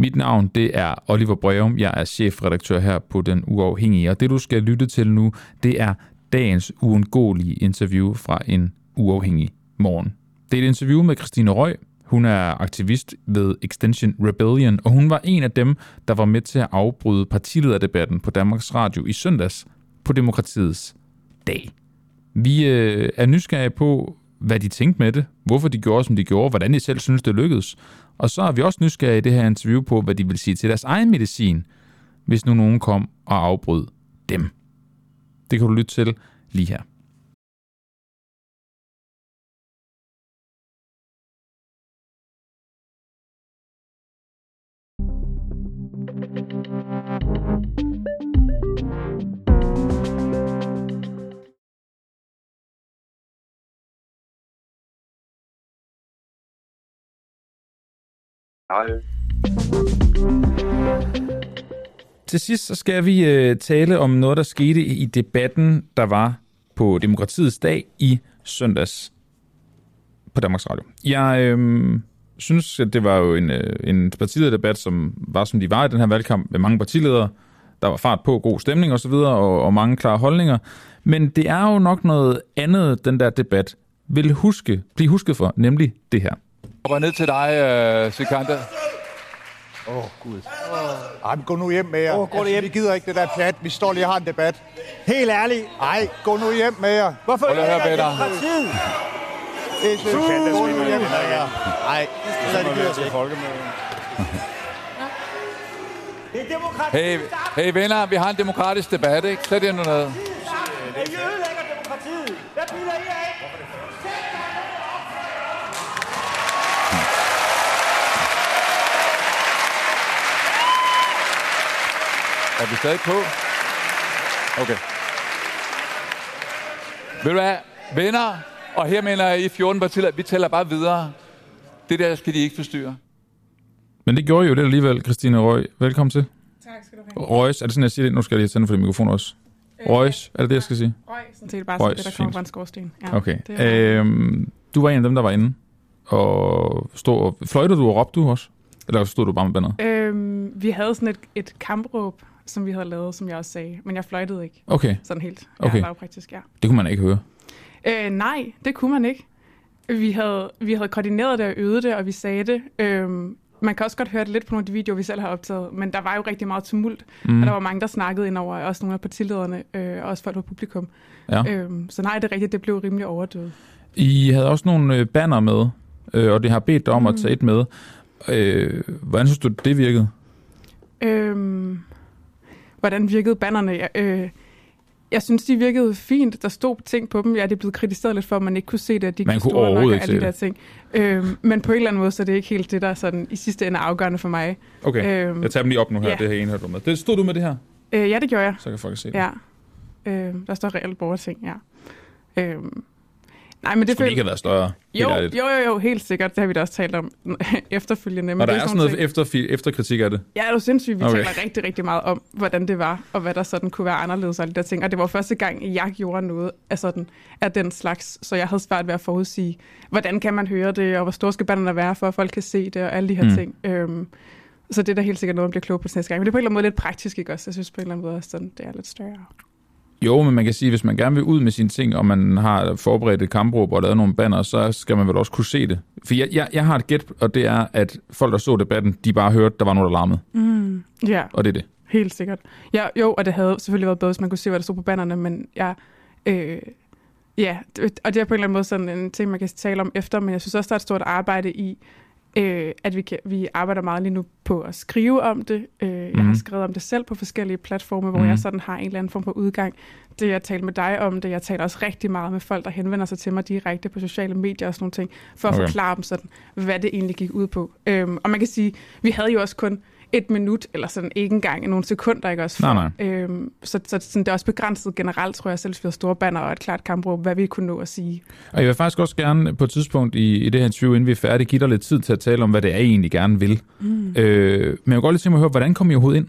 Mit navn det er Oliver Breum. Jeg er chefredaktør her på Den Uafhængige, og det du skal lytte til nu, det er dagens uundgåelige interview fra en uafhængig morgen. Det er et interview med Christine Røg. Hun er aktivist ved Extension Rebellion, og hun var en af dem, der var med til at afbryde partilederdebatten på Danmarks Radio i søndags på demokratiets dag. Vi øh, er nysgerrige på, hvad de tænkte med det, hvorfor de gjorde, som de gjorde, hvordan de selv synes, det lykkedes. Og så er vi også nysgerrige i det her interview på, hvad de vil sige til deres egen medicin, hvis nu nogen kom og afbrød dem. Det kan du lytte til lige her. Hej. Til sidst så skal vi øh, tale om noget, der skete i debatten, der var på Demokratiets dag i søndags på Danmarks Radio. Jeg øh, synes, at det var jo en, øh, en partilederdebat, som var, som de var i den her valgkamp, med mange partiledere. Der var fart på, god stemning osv., og, og mange klare holdninger. Men det er jo nok noget andet, den der debat vil huske, blive husket for, nemlig det her. Jeg ned til dig, uh, Sikanda. Åh, oh, Gud. Ej, men gå nu hjem med jer. Åh, gå nu hjem. Vi gider ikke det der pjat. Vi står lige og har en debat. Helt ærligt. Ej, gå nu hjem med jer. Hvorfor Prøv lige at høre, ødelægger Peter. demokratiet? Ikke gå nu hjem med jer. Ej, så er det gider til Det er demokrati. Hey, hey venner, vi har en demokratisk debat, ikke? Sæt jer nu ned. I ødelægger demokratiet. Hvad bilder I af? Er vi stadig på? Okay. Ved du hvad? Venner, og her mener jeg I 14 partier, vi tæller bare videre. Det der skal de ikke forstyrre. Men det gjorde I jo det alligevel, Christine Røg. Velkommen til. Tak skal du have. Røjs, er det sådan, jeg siger det? Nu skal jeg lige tænde for din mikrofon også. Røjs, er det det, jeg skal sige? Røg, sådan set bare sådan det, der kommer fra en skorsten. Ja, Okay. Det er, Øhm, du var en af dem, der var inde. Og stod, fløjtede du og råbte du også? Eller stod du bare med bandet? øhm, vi havde sådan et, et kampråb, som vi havde lavet, som jeg også sagde. Men jeg fløjtede ikke. Okay, Sådan helt. Okay. Ja, lavpraktisk, ja. det kunne man ikke høre. Øh, nej, det kunne man ikke. Vi havde, vi havde koordineret det og øvet det, og vi sagde det. Øhm, man kan også godt høre det lidt på nogle af de videoer, vi selv har optaget, men der var jo rigtig meget tumult, mm. Og der var mange, der snakkede ind over, også nogle af partilederne, øh, og også folk på publikum. Ja. Øhm, så nej, det er rigtigt, det blev rimelig overdøvet. I havde også nogle øh, banner med, øh, og det har bedt dig om mm. at tage et med. Øh, hvordan synes du, det virkede? Øhm, hvordan virkede bannerne? Jeg, øh, jeg synes, de virkede fint. Der stod ting på dem. Ja, det er blevet kritiseret lidt for, at man ikke kunne se det, at de Man kunne nok overhovedet og ikke de der ting. Øhm, men på en eller anden måde, så er det ikke helt det, der sådan, i sidste ende er afgørende for mig. Okay, Øhm, jeg tager dem lige op nu her, ja. det her ene her du med. Det stod du med det her, Øh, ja, det gjorde jeg. så kan folk se det. Ja. Øh, der står reelt borgerting, ja. Øhm, nej, men det skulle ikke have været større. jo, jo, jo, jo, helt sikkert. Det har vi da også talt om efterfølgende. Men Og der det er sådan nogle noget ting- efter, efterkritik af det. Ja, det er jo sindssygt. Vi Okay. taler rigtig, rigtig meget om, hvordan det var, og hvad der sådan kunne være anderledes og alle de der ting. Og det var første gang, jeg gjorde noget af, sådan, af den slags, så jeg havde svært ved at forudsige, hvordan kan man høre det, og hvor store skal banderne være, for at folk kan se det, og alle de her Mm. ting. Øhm, så det er da helt sikkert noget, man bliver klog på næste gang. Men det er på en eller anden måde lidt praktisk, ikke også? Jeg synes på en eller anden måde, også sådan, det er lidt større. Jo, men man kan sige, hvis man gerne vil ud med sine ting, og man har forberedt et kampråb og lavet nogle banner, så skal man vel også kunne se det. For jeg, jeg, jeg har et gæt, og det er, at folk, der så debatten, de bare hørte, der var noget, der larmede. Mm. Ja, Og det er det. Helt sikkert. Ja, jo, og det havde selvfølgelig været bedre, hvis man kunne se, hvad der stod på bannerne, men jeg... Øh, ja, og det er på en eller anden måde sådan en ting, man kan tale om efter, men jeg synes også, der er et stort arbejde i, øh, at vi, kan, vi arbejder meget lige nu på at skrive om det. Øh, Jeg Mhm. har skrevet om det selv på forskellige platforme, hvor Mhm. jeg sådan har en eller anden form for udgang. Det, jeg taler med dig om det, jeg taler også rigtig meget med folk, der henvender sig til mig direkte på sociale medier og sådan nogle ting, for at Okay. forklare dem sådan, hvad det egentlig gik ud på. Øhm, og man kan sige, vi havde jo også kun et minut, eller sådan ikke engang nogle sekunder, ikke også? Nej, nej. Øhm, så så sådan, det er også begrænset generelt, tror jeg, selv har store banner og et klart kampråb, hvad vi kunne nå at sige. Og jeg vil faktisk også gerne på et tidspunkt i, i det her interview, inden vi er færdige, give dig lidt tid til at tale om, hvad det er, I egentlig gerne vil. Mm. Øh, men jeg vil godt lige tænke mig at høre, hvordan kom I overhovedet ind?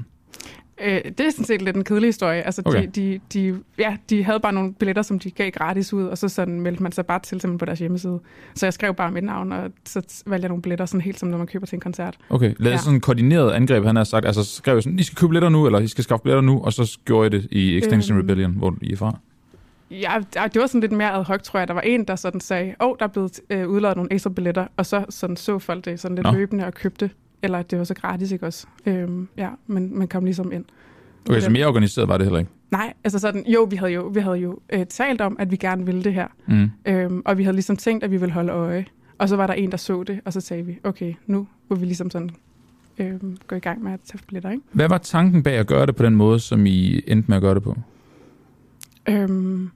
Øh, det er sådan set lidt en kedelig historie. Altså, Okay. de, de, de, ja, de havde bare nogle billetter, som de gav gratis ud, og så sådan meldte man sig bare til simpelthen på deres hjemmeside. Så jeg skrev bare mit navn, og så valgte jeg nogle billetter, sådan helt som når man køber til en koncert. Okay, lavede Ja. sådan en koordineret angreb, han har sagt, altså skrev jeg sådan, I skal købe billetter nu, eller I skal skaffe billetter nu, og så gjorde jeg det i Extinction Øhm. Rebellion, hvor I er fra. Ja, det var sådan lidt mere ad hoc, tror jeg. Der var en, der sådan sagde, åh, oh, der er blevet øh, udladet nogle ekstra billetter, og så sådan så folk det sådan lidt. Nå. løbende og købte. Eller det var så gratis, ikke også? Øhm, ja, men man kom ligesom ind. Okay, så mere organiseret var det heller ikke. Nej, altså sådan, jo, vi havde jo, vi havde jo øh, talt om, at vi gerne ville det her. Mm. Øhm, og vi havde ligesom tænkt, at vi ville holde øje. Og så var der en, der så det, og så sagde vi, okay, nu må vi ligesom sådan øhm, gå i gang med at tage billetter, ikke? Hvad var tanken bag at gøre det på den måde, som I endte med at gøre det på? Øhm,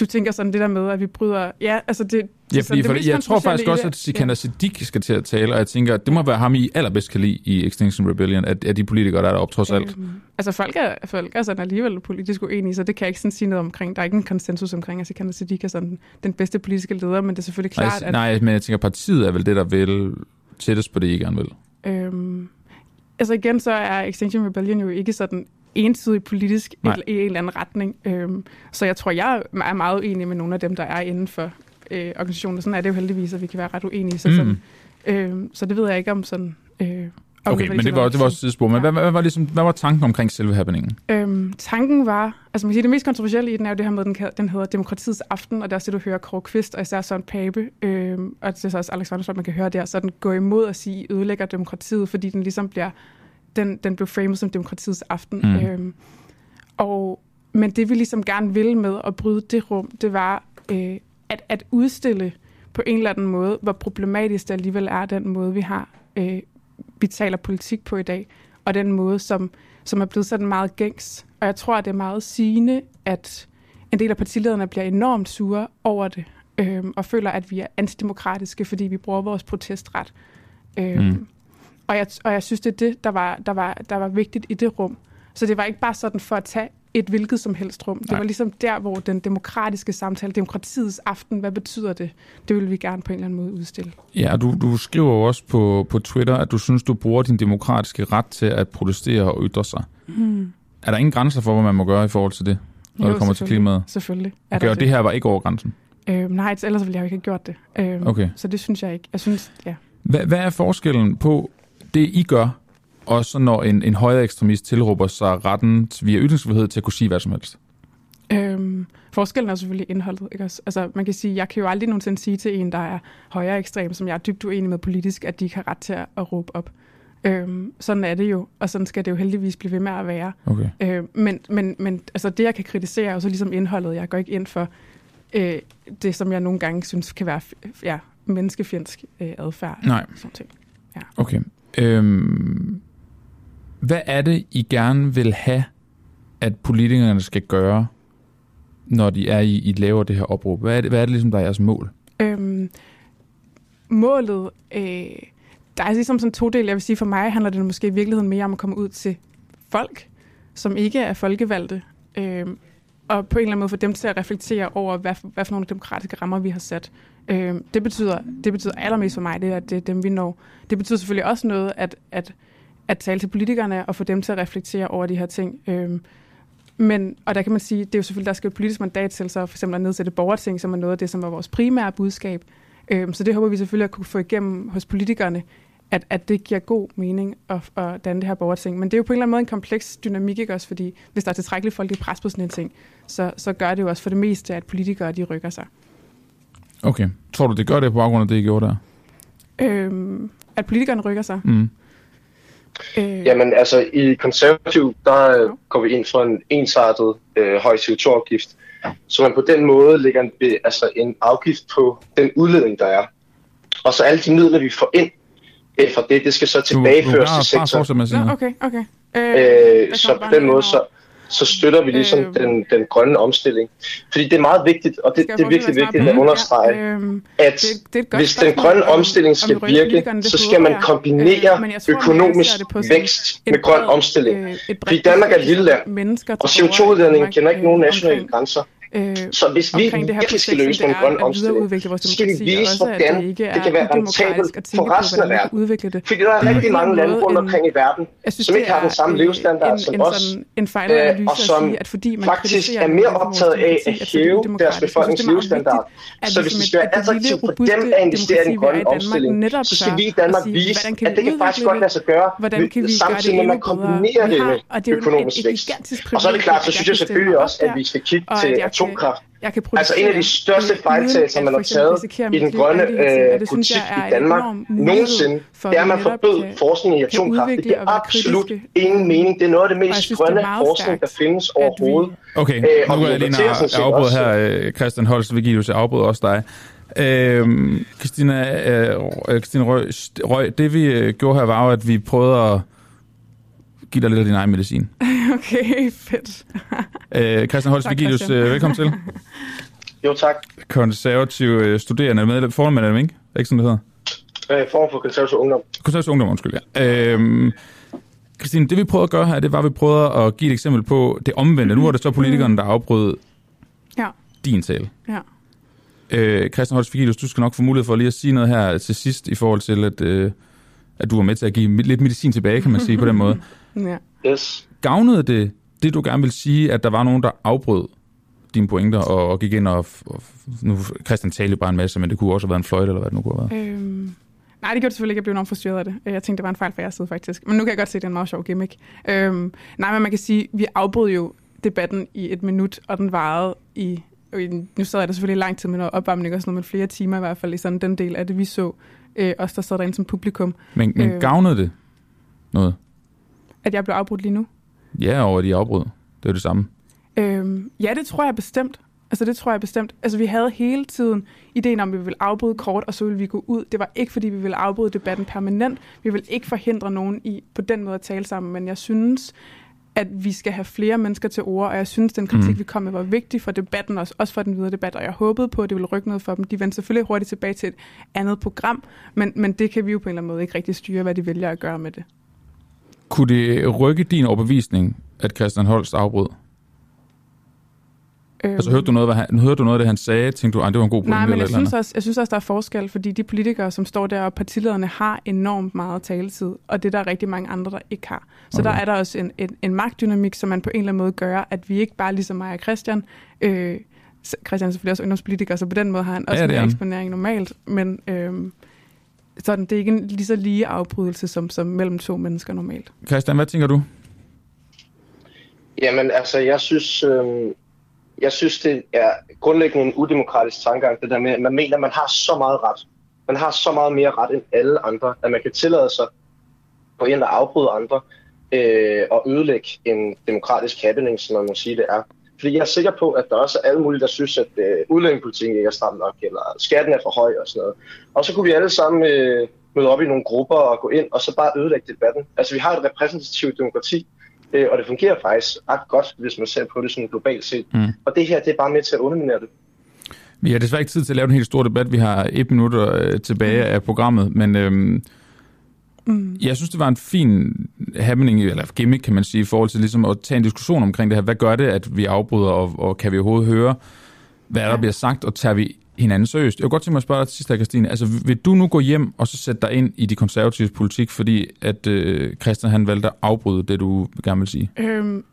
du tænker sådan det der med, at vi bryder... Ja, altså det... Ja, fordi det for, mest jeg tror faktisk også, at det- Sikander Siddiq skal til at tale, og jeg tænker, at det må være ham, I allerbedst kan lide i Extinction Rebellion, at, at de politikere, der er deroppe trods alt. Øhm, altså folk er, folk er sådan alligevel politisk uenige, så det kan jeg ikke sådan sige noget omkring. Der er ikke en konsensus omkring, at Sikander Siddiq er sådan den bedste politiske leder, men det er selvfølgelig Nej, klart, at... nej, men jeg tænker, partiet er vel det, der vil tættest på det, I gerne vil. Øhm, altså igen, så er Extinction Rebellion jo ikke sådan ensidigt politisk Nej. et, i en eller anden retning. Øhm, så jeg tror, jeg er meget uenig med nogle af dem, der er inden for øh, organisationen. Sådan er det jo heldigvis, at vi kan være ret uenige. Så, Mm. sådan, øhm, så det ved jeg ikke om sådan... Øh, om Okay, vil men det ligesom var, det var også sidespor. Men hvad, hvad, var ligesom, hvad var tanken omkring selve happeningen? Øhm, tanken var, altså man kan sige, det mest kontroversielle i den er jo det her med, den, den hedder Demokratiets Aften, og der er også det, du hører Kåre Kvist, og især Søren Pape, øhm, og det er så også Alex Vandersholm, man kan høre der, så den går imod at sige, I ødelægger demokratiet, fordi den ligesom bliver, den, den blev framet som Demokratiets Aften. Mm. Øhm, og, men det vi ligesom gerne ville med at bryde det rum, det var øh, at, at udstille på en eller anden måde, hvor problematisk det alligevel er, den måde, vi har, øh, vi taler politik på i dag, og den måde, som, som er blevet sådan meget gængs. Og jeg tror, at det er meget sigende, at en del af partilederne bliver enormt sure over det, øh, og føler, at vi er antidemokratiske, fordi vi bruger vores protestret. Øh, Mm. Mm. og, jeg, og jeg synes, det er det, der var, der, var, der var vigtigt i det rum. Så det var ikke bare sådan for at tage et hvilket som helst rum. Det Nej. var ligesom der, hvor den demokratiske samtale, demokratiets aften, hvad betyder det? Det ville vi gerne på en eller anden måde udstille. Ja, og du, du skriver jo også på, på Twitter, at du synes, du bruger din demokratiske ret til at protestere og ytre sig. Hmm. Er der ingen grænser for, hvad man må gøre i forhold til det, når det kommer til klimaet? Selvfølgelig. er Okay, og det her var ikke over grænsen. Øh, nej, ellers ville jeg jo ikke have gjort det. Øh, Okay. Så det synes jeg ikke. Jeg synes, ja. Hvad, hvad er forskellen på det, I gør, og så når en, en højere ekstremist tilråber sig retten via ytringsfrihed til at kunne sige hvad som helst? Øhm, forskellen er selvfølgelig indholdet. Ikke også? Altså, man kan sige, jeg kan jo aldrig nogensinde sige til en, der er højere ekstrem, som jeg er dybt uenig med politisk, at de ikke har ret til at, at råbe op. Øhm, sådan er det jo, og sådan skal det jo heldigvis blive ved med at være. Okay. Øh, men men, men altså, det, jeg kan kritisere, er jo så ligesom indholdet. Jeg går ikke ind for øh, det, som jeg nogle gange synes kan være ja, menneskefjendsk øh, adfærd. Nej. Sådan ting. Okay. Øhm, hvad er det, I gerne vil have, at politikerne skal gøre, når de er i, I laver det her opråb? Hvad er det, hvad er det ligesom, der er jeres mål? Øhm, målet, øh, der er ligesom sådan to dele. Jeg vil sige, for mig handler det måske i virkeligheden mere om at komme ud til folk, som ikke er folkevalgte, øh, og på en eller anden måde få dem til at reflektere over, hvad hvad for nogle demokratiske rammer vi har sat. Øh, det, betyder, det betyder allermest for mig, det er, at det er dem, vi når. Det betyder selvfølgelig også noget, at, at, at tale til politikerne og få dem til at reflektere over de her ting. Øh, men, og der kan man sige, det er jo selvfølgelig, der skal et politisk mandat til, så for eksempel at nedsætte borgerting, som er noget af det, som var vores primære budskab. Øh, så det håber vi selvfølgelig at kunne få igennem hos politikerne, at, at det giver god mening at, at danne det her borgerting. Men det er jo på en eller anden måde en kompleks dynamik, ikke også? Fordi hvis der er tilstrækkeligt folk i pres på sådan en ting, så, så gør det jo også for det meste, at politikere de rykker sig. Okay. Tror du, det gør det på baggrund af det, I gjorde der? Øhm, at politikerne rykker sig. Mm. Øh, Jamen altså, i konservativ, der øh, går vi ind for en ensartet øh, høj CO2-afgift, så man på den måde lægger en, altså en afgift på den udledning, der er. Og så alle de midler, vi får ind øh, fra det, det skal så Du, du tilbageføres bare, til bare sektoren. Nå, noget. okay, okay. Øh, der så på bare den måde, så, så støtter vi ligesom Øh, den, den grønne omstilling. Fordi det er meget vigtigt, og det, det er virkelig vigtigt at understrege, Ja, øhm, at det, det hvis den grønne om- omstilling om skal rykker virke, så skal man jeg. kombinere Øh, tror, man økonomisk sådan vækst med grøn omstilling. øh, Fordi Danmark er et lille land, og til borgere i CO2-udledningen Danmark, kender ikke nogen øh, nationale omkring, grænser. Øh, Så hvis vi omkring det her virkelig skal projekt, løse den er grønne omstilling, skal vi vise, også, hvordan det ikke det kan er være rentabelt for resten af verden. udvikle det. Fordi der er rigtig mange lande rundt omkring i verden, synes, som ikke har den er, samme øh, levestandard en, som en, os, en fejlanalyse og som at sige, at fordi man faktisk er mere optaget af at er hæve deres befolknings er levestandard. Så vi hvis som det et- skal være attraktivt for dem at investere i den er grønne omstilling, så skal vi i Danmark vise, at det kan faktisk godt lade sig gøre, samtidig med, at man kombinerer det med er økonomisk vækst. Og så er det klart, så synes jeg selvfølgelig også, at vi skal kigge til at jeg kan- atomkraft. jeg kan Altså en af de største øh, fejltagelser, man har taget i den grønne øh, politik i Danmark nogensinde, det er, at man forbød kan- forskning i atomkraft. Det giver absolut ingen mening. Det er noget af det mest synes, grønne forskning, der findes overhovedet. Okay, Øh, nu og er vi jeg lige afbrud også- her. øh, Christian Holst Vigilius, jeg afbryder også dig. Øhm, Christina, øh, Christine Røg, Røg, det vi øh, gjorde her var jo, at vi prøvede at give dig lidt af din egen medicin. Okay, fedt. Øh, Christian Holst Vigilius, øh, velkommen til. Jo tak. Konservativ øh, studerende med formand af dem, ikke? Er ikke sådan, det hedder? Øh, form for konservativ ungdom. Konservativ Ungdom, undskyld, ja. Øhm, Christine, det vi prøvede at gøre her, det var, at vi prøvede at give et eksempel på det omvendte. Nu var det så politikerne, der afbrød Ja, din tale. ja. Øh, Christian Holst Vigilius, du skal nok få mulighed for lige at sige noget her til sidst, i forhold til, at, øh, at du var med til at give lidt medicin tilbage, kan man sige på den måde. ja. Yes. Gavnede det, det du gerne vil sige, at der var nogen, der afbrød dine pointer og, og gik ind og, og... Nu, Christian talte bare en masse, men det kunne også have været en fløjte, eller hvad det nu kunne have været. Øhm, nej, det gjorde det selvfølgelig ikke. Jeg blev enormt frustreret af det. Øh, Jeg tænkte, det var en fejl fra jeres side, faktisk. Men nu kan jeg godt se, at det er en meget sjov gimmick. Øhm, nej, men man kan sige, vi afbrød jo debatten i et minut, og den varede i... Nu sad jeg der selvfølgelig lang tid med noget opvarmning og sådan noget, men flere timer i hvert fald i sådan den del af det, vi så. Øh, os, der sad derinde som publikum. Men, men Øh. gavnede det noget? At jeg blev afbrudt lige nu. Ja, over de afbrød. Det er det samme. Øhm, ja, det tror jeg bestemt. Altså det tror jeg bestemt. Altså vi havde hele tiden ideen om, at vi ville afbryde kort, og så ville vi gå ud. Det var ikke, fordi vi ville afbryde debatten permanent. Vi vil ikke forhindre nogen i på den måde at tale sammen, men jeg synes, at vi skal have flere mennesker til ord, og jeg synes, den kritik, mm. vi kom med, var vigtig for debatten, også, også for den videre debat, og jeg håbede på, at det ville rykke noget for dem. De vendte selvfølgelig hurtigt tilbage til et andet program, men, men det kan vi jo på en eller anden måde ikke rigtig styre, hvad de vælger at gøre med det. Kunne det rykke din overbevisning, at Christian Holst afbrød? Øhm, Altså hørte du noget, hvad han, hørte du noget af det, han sagde? Tænkte du, at det var en god pointe? Nej, men jeg synes, andet? også, jeg synes også, der er forskel, fordi de politikere, som står der, og partilederne har enormt meget taletid, og det er der rigtig mange andre, der ikke har. Så Okay. der er der også en, en, en magtdynamik, som man på en eller anden måde gør, at vi ikke bare ligesom mig og Christian, øh, Christian er selvfølgelig også ungdomspolitiker, så på den måde har han også Ja, han. eksponering normalt, men øh, sådan, det er ikke en lige så lige afbrydelse som, som mellem to mennesker normalt. Christian, hvad tænker du? Jamen, altså, jeg synes, øh, jeg synes, det er grundlæggende en udemokratisk tankegang, det der med, at man mener, at man har så meget ret. Man har så meget mere ret end alle andre, at man kan tillade sig på ind og afbryde andre øh, og ødelægge en demokratisk happening, som man må sige, det er. Fordi jeg er sikker på, at der også er alle mulige, der synes, at øh, udlændingepolitikken ikke er stram nok, eller skatten er for høj og sådan noget. Og så kunne vi alle sammen øh, møde op i nogle grupper og gå ind, og så bare ødelægge debatten. Altså, vi har et repræsentativt demokrati, øh, og det fungerer faktisk ret godt, hvis man ser på det sådan globalt set. Mm. Og det her, det er bare med til at underminere det. Vi har desværre ikke tid til at lave en helt stor debat. Vi har et minut øh, tilbage af programmet, men øhm, Mm. jeg synes, det var en fin happening, eller gimmick, kan man sige, i forhold til ligesom at tage en diskussion omkring det her. Hvad gør det, at vi afbryder, og, og kan vi overhovedet høre, hvad der Ja. bliver sagt, og tager vi hinanden seriøst? Jeg kunne godt tænke mig at spørge dig til sidst Christine. Altså, vil du nu gå hjem og så sætte dig ind i de konservatives politik, fordi at øh, Christian han valgte at afbryde det, du gerne vil sige? Øhm,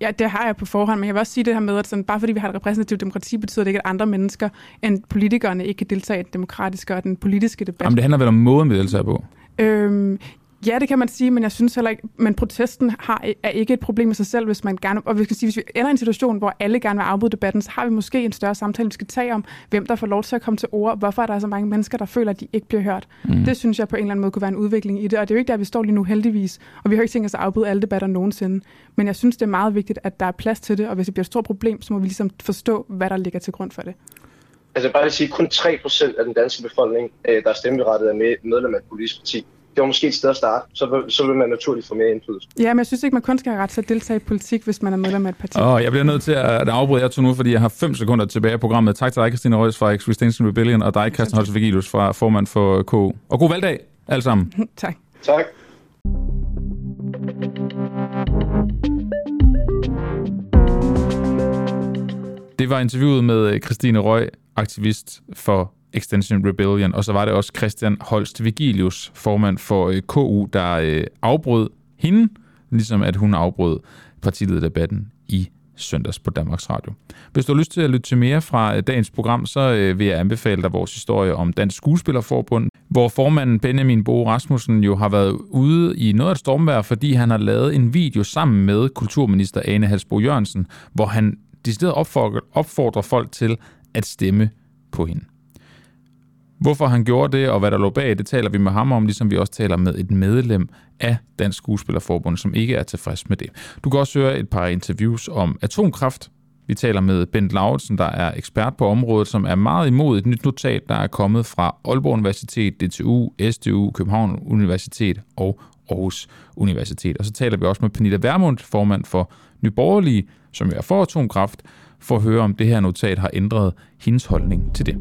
ja, det har jeg på forhånd, men jeg vil også sige det her med, at sådan, bare fordi vi har et repræsentativt demokrati, betyder det ikke, at andre mennesker end politikerne ikke kan deltage i den demokratiske og den politiske debat. Jamen, det handler vel om måden, vi deltager på. Øhm, ja, det kan man sige, men jeg synes heller ikke, men protesten har, er ikke et problem i sig selv, hvis man gerne, og hvis, sige, hvis vi ender i en situation, hvor alle gerne vil afbryde debatten, så har vi måske en større samtale, vi skal tage om, hvem der får lov til at komme til ord, hvorfor er der så mange mennesker, der føler, at de ikke bliver hørt. Mm. Det synes jeg på en eller anden måde kunne være en udvikling i det, og det er jo ikke der, vi står lige nu heldigvis, og vi har ikke tænkt os at afbryde alle debatter nogensinde, men jeg synes, det er meget vigtigt, at der er plads til det, og hvis det bliver et stort problem, så må vi ligesom forstå, hvad der ligger til grund for det. Altså bare at sige, kun 3% af den danske befolkning, øh, der er stemmeberettet, er med, medlem af et politisk parti. Det var måske et sted at starte, så vil, så vil man naturligt få mere indflydelse. Ja, men jeg synes ikke, man kun skal have ret til at deltage i politik, hvis man er medlem af et parti. Og jeg bliver nødt til at afbryde jer to nu, fordi jeg har 5 sekunder tilbage af programmet. Tak til dig, Christine Røs fra Extinction Rebellion, og dig, Christian Holst Vigilus fra formand for KU. Og god valgdag, alle sammen. tak. Tak. Det Det var interviewet med øh, Christine Røg, aktivist for Extension Rebellion, og så var det også Christian Holst Vigilius, formand for øh, KU, der øh, afbrød hende, ligesom at hun afbrød partilederdebatten i søndags på Danmarks Radio. Hvis du har lyst til at lytte til mere fra øh, dagens program, så øh, vil jeg anbefale dig vores historie om Dansk Skuespillerforbund, hvor formanden Benjamin Bo Rasmussen jo har været ude i noget af et stormvær, fordi han har lavet en video sammen med kulturminister Ane Halsbo Jørgensen, hvor han decideret opfordrer folk til at stemme på hende. Hvorfor han gjorde det, og hvad der lå bag, det taler vi med ham om, ligesom vi også taler med et medlem af Dansk Skuespillerforbund, som ikke er tilfreds med det. Du kan også høre et par interviews om atomkraft. Vi taler med Bent Lauritsen, der er ekspert på området, som er meget imod et nyt notat, der er kommet fra Aalborg Universitet, DTU, SDU, København Universitet og Aarhus Universitet. Og så taler vi også med Pernille Vermund, formand for Nyborgerlige, som er for atomkraft, for at høre, om det her notat har ændret hendes holdning til det.